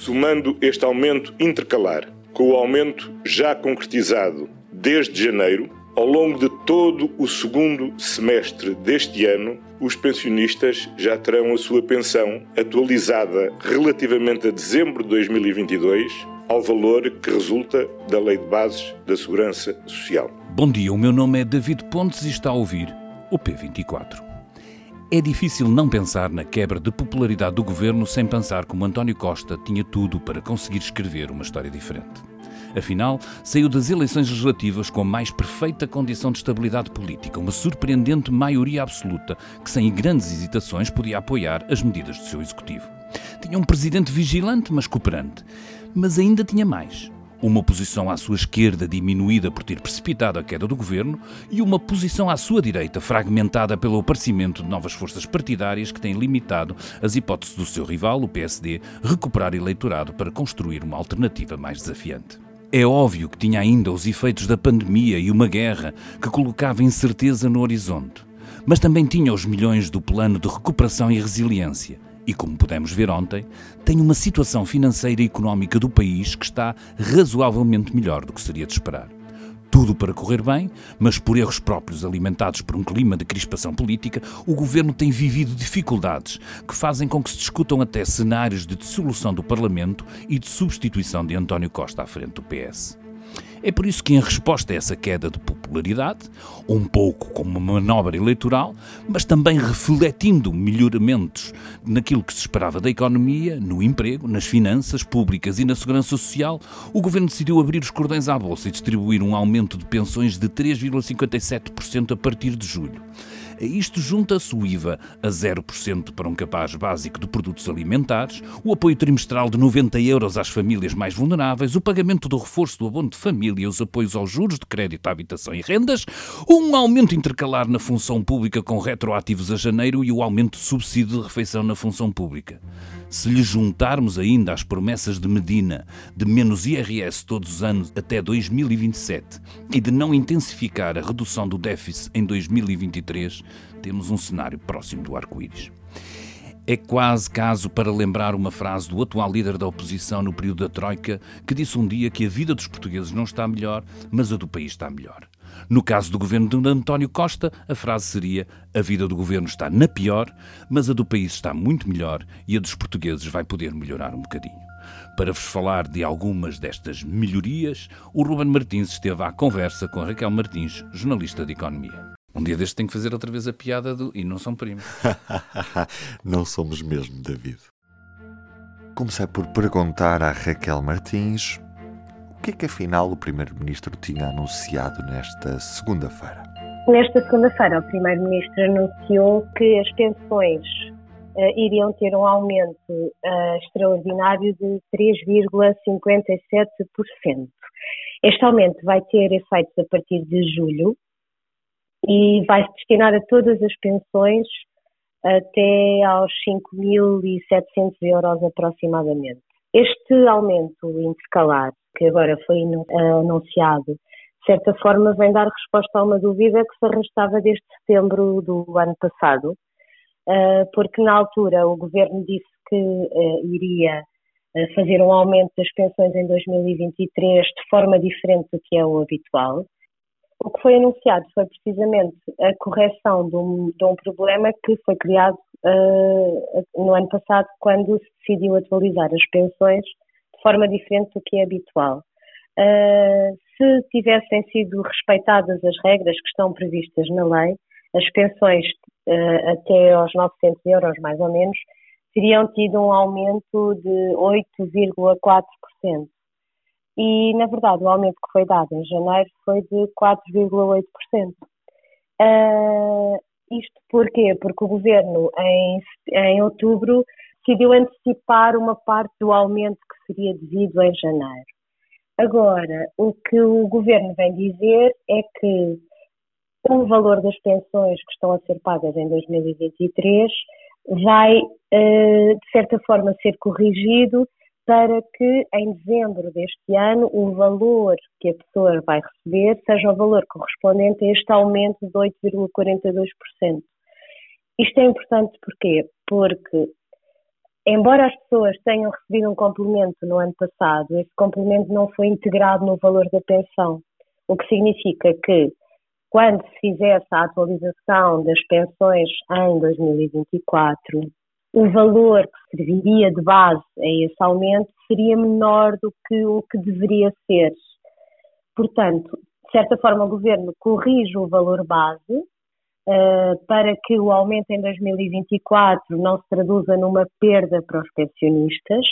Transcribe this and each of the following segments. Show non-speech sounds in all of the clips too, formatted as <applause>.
Somando este aumento intercalar com o aumento já concretizado desde janeiro, ao longo de todo o segundo semestre deste ano, os pensionistas já terão a sua pensão atualizada relativamente a dezembro de 2022 ao valor que resulta da Lei de Bases da Segurança Social. Bom dia, o meu nome é David Pontes e está a ouvir o P24. É difícil não pensar na quebra de popularidade do governo sem pensar como António Costa tinha tudo para conseguir escrever uma história diferente. Afinal, saiu das eleições legislativas com a mais perfeita condição de estabilidade política, uma surpreendente maioria absoluta que, sem grandes hesitações, podia apoiar as medidas do seu executivo. Tinha um presidente vigilante, mas cooperante. Mas ainda tinha mais uma posição à sua esquerda diminuída por ter precipitado a queda do governo e uma posição à sua direita fragmentada pelo aparecimento de novas forças partidárias que têm limitado as hipóteses do seu rival, o PSD, recuperar eleitorado para construir uma alternativa mais desafiante. É óbvio que tinha ainda os efeitos da pandemia e uma guerra que colocava incerteza no horizonte, mas também tinha os milhões do plano de recuperação e resiliência e, como pudemos ver ontem, tem uma situação financeira e económica do país que está razoavelmente melhor do que seria de esperar. Tudo para correr bem, mas por erros próprios alimentados por um clima de crispação política, o governo tem vivido dificuldades que fazem com que se discutam até cenários de dissolução do Parlamento e de substituição de António Costa à frente do PS. É por isso que, em resposta a essa queda de popularidade, um pouco como uma manobra eleitoral, mas também refletindo melhoramentos naquilo que se esperava da economia, no emprego, nas finanças públicas e na segurança social, o governo decidiu abrir os cordões à bolsa e distribuir um aumento de pensões de 3,57% a partir de julho. A isto junta-se o IVA a 0% para um capaz básico de produtos alimentares, o apoio trimestral de 90 euros às famílias mais vulneráveis, o pagamento do reforço do abono de família, os apoios aos juros de crédito à habitação e rendas, um aumento intercalar na função pública com retroativos a janeiro e o aumento de subsídio de refeição na função pública. Se lhe juntarmos ainda as promessas de Medina de menos IRS todos os anos até 2027 e de não intensificar a redução do déficit em 2023, temos um cenário próximo do arco-íris. É quase caso para lembrar uma frase do atual líder da oposição no período da Troika, que disse um dia que a vida dos portugueses não está melhor, mas a do país está melhor. No caso do governo de António Costa, a frase seria: a vida do governo está na pior, mas a do país está muito melhor e a dos portugueses vai poder melhorar um bocadinho. Para vos falar de algumas destas melhorias, o Ruben Martins esteve à conversa com Raquel Martins, jornalista de Economia. Um dia deste tem que fazer outra vez a piada do e não são primos. <laughs> não somos mesmo, David. Comecei por perguntar à Raquel Martins o que é que afinal o Primeiro-Ministro tinha anunciado nesta segunda-feira? Nesta segunda-feira, o Primeiro-Ministro anunciou que as pensões uh, iriam ter um aumento uh, extraordinário de 3,57%. Este aumento vai ter efeitos a partir de julho e vai se destinar a todas as pensões até aos 5.700 euros aproximadamente. Este aumento intercalar que agora foi anunciado, de certa forma vem dar resposta a uma dúvida que se arrastava desde setembro do ano passado, eh, porque na altura o governo disse que eh, iria eh, fazer um aumento das pensões em 2023 de forma diferente do que é o habitual. O que foi anunciado foi precisamente a correção de um, de um problema que foi criado uh, no ano passado, quando se decidiu atualizar as pensões de forma diferente do que é habitual. Uh, se tivessem sido respeitadas as regras que estão previstas na lei, as pensões uh, até aos 900 euros, mais ou menos, teriam tido um aumento de 8,4%. E, na verdade, o aumento que foi dado em janeiro foi de 4,8%. Uh, isto porquê? Porque o governo, em, em outubro, decidiu antecipar uma parte do aumento que seria devido em janeiro. Agora, o que o governo vem dizer é que o valor das pensões que estão a ser pagas em 2023 vai, eh, de certa forma, ser corrigido para que em dezembro deste ano o valor que a pessoa vai receber seja o valor correspondente a este aumento de 8,42%. Isto é importante porquê? Porque embora as pessoas tenham recebido um complemento no ano passado, esse complemento não foi integrado no valor da pensão, o que significa que quando se fizesse a atualização das pensões em 2024, o valor que serviria de base a esse aumento seria menor do que o que deveria ser. Portanto, de certa forma, o governo corrige o valor base uh, para que o aumento em 2024 não se traduza numa perda para os pensionistas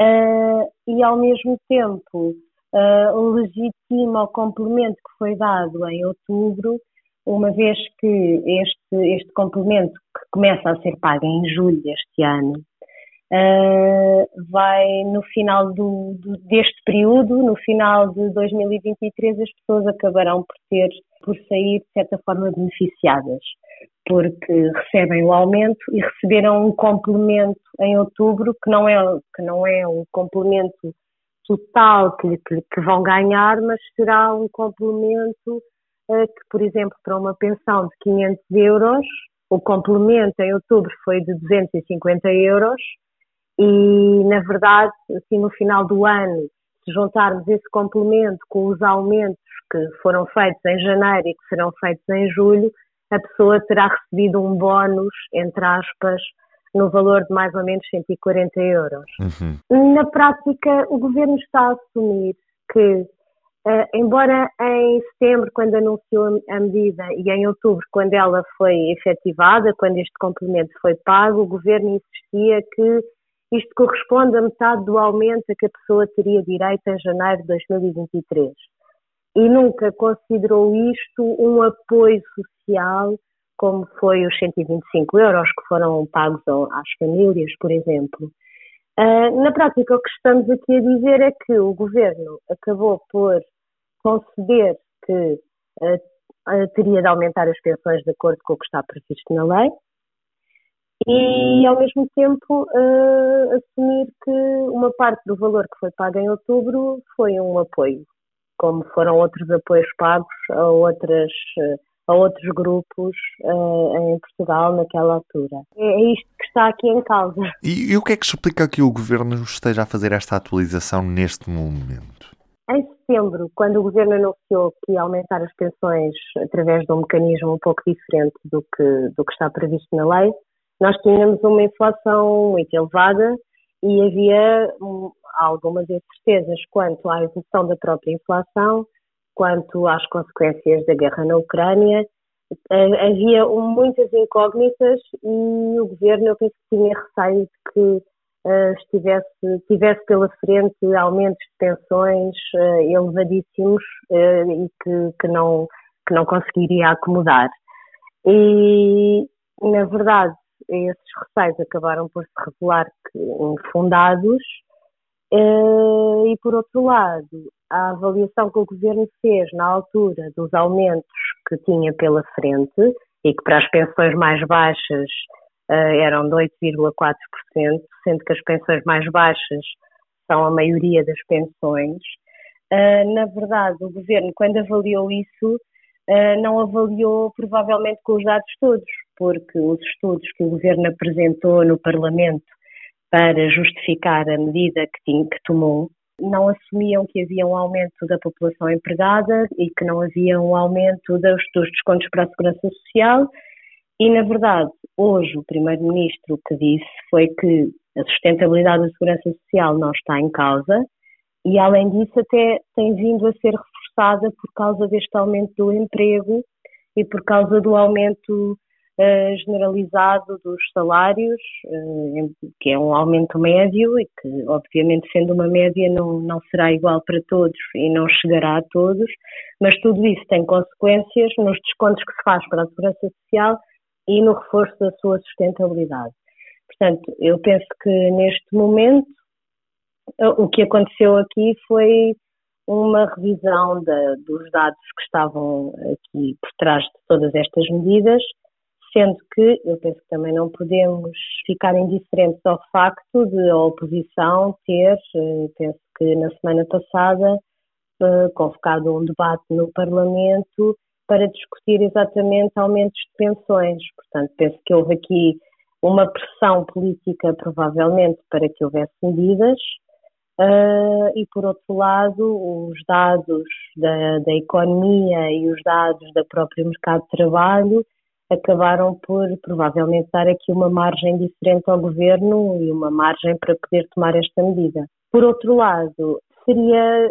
uh, e, ao mesmo tempo, uh, legitima o complemento que foi dado em outubro, uma vez que este, este complemento, que começa a ser pago em julho deste ano, Uh, vai no final do, do, deste período, no final de 2023, as pessoas acabarão por ter, por sair de certa forma beneficiadas, porque recebem o aumento e receberam um complemento em outubro que não é que não é um complemento total que, que, que vão ganhar, mas será um complemento que, por exemplo, para uma pensão de 500 euros, o complemento em outubro foi de 250 euros e, na verdade, assim, no final do ano, se juntarmos esse complemento com os aumentos que foram feitos em janeiro e que serão feitos em julho, a pessoa terá recebido um bónus, entre aspas, no valor de mais ou menos 140 euros. Uhum. Na prática, o governo está a assumir que, uh, embora em setembro, quando anunciou a medida, e em outubro, quando ela foi efetivada, quando este complemento foi pago, o governo insistia que isto corresponde a metade do aumento a que a pessoa teria direito em janeiro de 2023. E nunca considerou isto um apoio social como foi os 125 euros que foram pagos às famílias, por exemplo. Uh, na prática, o que estamos aqui a dizer é que o governo acabou por conceder que uh, uh, teria de aumentar as pensões de acordo com o que está previsto na lei e, ao mesmo tempo, assumir que uma parte do valor que foi pago em outubro foi um apoio, como foram outros apoios pagos a outras a outros grupos uh, em Portugal naquela altura. É, é isto que está aqui em causa. E, e, o que é que explica que o Governo esteja a fazer esta atualização neste momento? Em setembro, quando o Governo anunciou que ia aumentar as pensões através de um mecanismo um pouco diferente do que, do que está previsto na lei, nós tínhamos uma inflação muito elevada e havia hum, algumas incertezas quanto à evolução da própria inflação quanto às consequências da guerra na Ucrânia. Havia muitas incógnitas e o governo, eu penso que tinha receio de que estivesse, tivesse pela frente aumentos de pensões uh, elevadíssimos uh, e que, que, não, que não conseguiria acomodar. E, na verdade, esses receios acabaram por se revelar infundados. E, por outro lado, a avaliação que o governo fez na altura dos aumentos que tinha pela frente e que para as pensões mais baixas eram de 8,4%, sendo que as pensões mais baixas são a maioria das pensões. Uh, na verdade, o governo, quando avaliou isso, uh, não avaliou provavelmente com os dados todos, porque os estudos que o governo apresentou no Parlamento para justificar a medida que, tinha, que tomou não assumiam que havia um aumento da população empregada e que não havia um aumento dos, dos descontos para a segurança social. E, na verdade, hoje o Primeiro-Ministro que disse foi que a sustentabilidade da segurança social não está em causa e, além disso, até tem vindo a ser reforçada por causa deste aumento do emprego e por causa do aumento uh, generalizado dos salários, uh, que é um aumento médio e que, obviamente, sendo uma média, não, não será igual para todos e não chegará a todos, mas tudo isso tem consequências nos descontos que se faz para a Segurança Social e no reforço da sua sustentabilidade. Portanto, eu penso que neste momento o que aconteceu aqui foi uma revisão de, dos dados que estavam aqui por trás de todas estas medidas sendo que eu penso que também não podemos ficar indiferentes ao facto de a oposição ter, eh, penso que na semana passada, eh, convocado um debate no Parlamento para discutir exatamente aumentos de pensões. Portanto, penso que houve aqui uma pressão política, provavelmente, para que houvesse medidas, uh, e por outro lado, os dados da, da economia e os dados da próprio mercado de trabalho acabaram por provavelmente dar aqui uma margem diferente ao governo e uma margem para poder tomar esta medida. Por outro lado, seria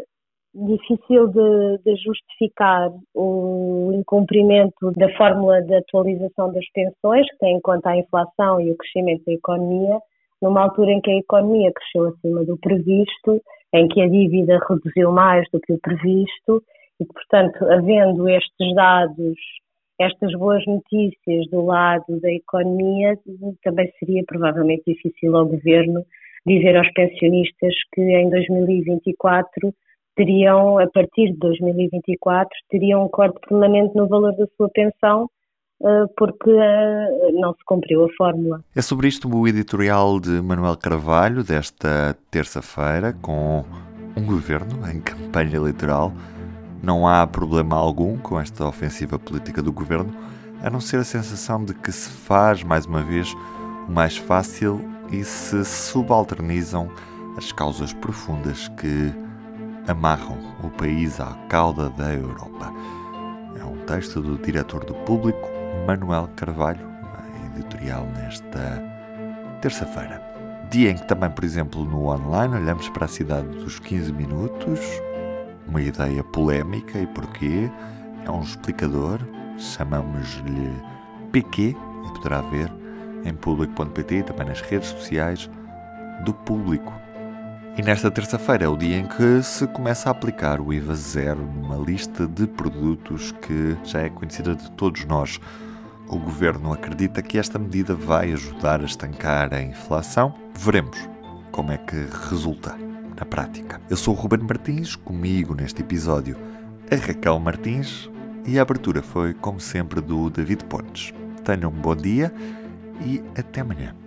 difícil de, de, justificar o incumprimento da fórmula de atualização das pensões, que tem em conta a inflação e o crescimento da economia, numa altura em que a economia cresceu acima do previsto, em que a dívida reduziu mais do que o previsto, e portanto, havendo estes dados, estas boas notícias do lado da economia, também seria provavelmente difícil ao governo dizer aos pensionistas que em 2024 teriam, a partir de 2024, teriam um corte permanente no valor da sua pensão eh, porque eh, não se cumpriu a fórmula. É sobre isto o editorial de Manuel Carvalho desta terça-feira, com um governo em campanha eleitoral. Não há problema algum com esta ofensiva política do governo, a não ser a sensação de que se faz, mais uma vez, o mais fácil e se subalternizam as causas profundas que amarram o país à cauda da Europa. É um texto do diretor do Público, Manuel Carvalho, editorial nesta terça-feira. Dia em que também, por exemplo, no online olhamos para a cidade dos 15 minutos, uma ideia polémica e porquê. É um explicador, chamamos-lhe PQ, e poderá ver em público.pt e também nas redes sociais do público. E nesta terça-feira é o dia em que se começa a aplicar o IVA zero numa lista de produtos que já é conhecida de todos nós. O governo acredita que esta medida vai ajudar a estancar a inflação. Veremos como é que resulta na prática. Eu sou o Ruben Martins, comigo neste episódio a Raquel Martins e a abertura foi, como sempre, do David Pontes. Tenham um bom dia e até amanhã.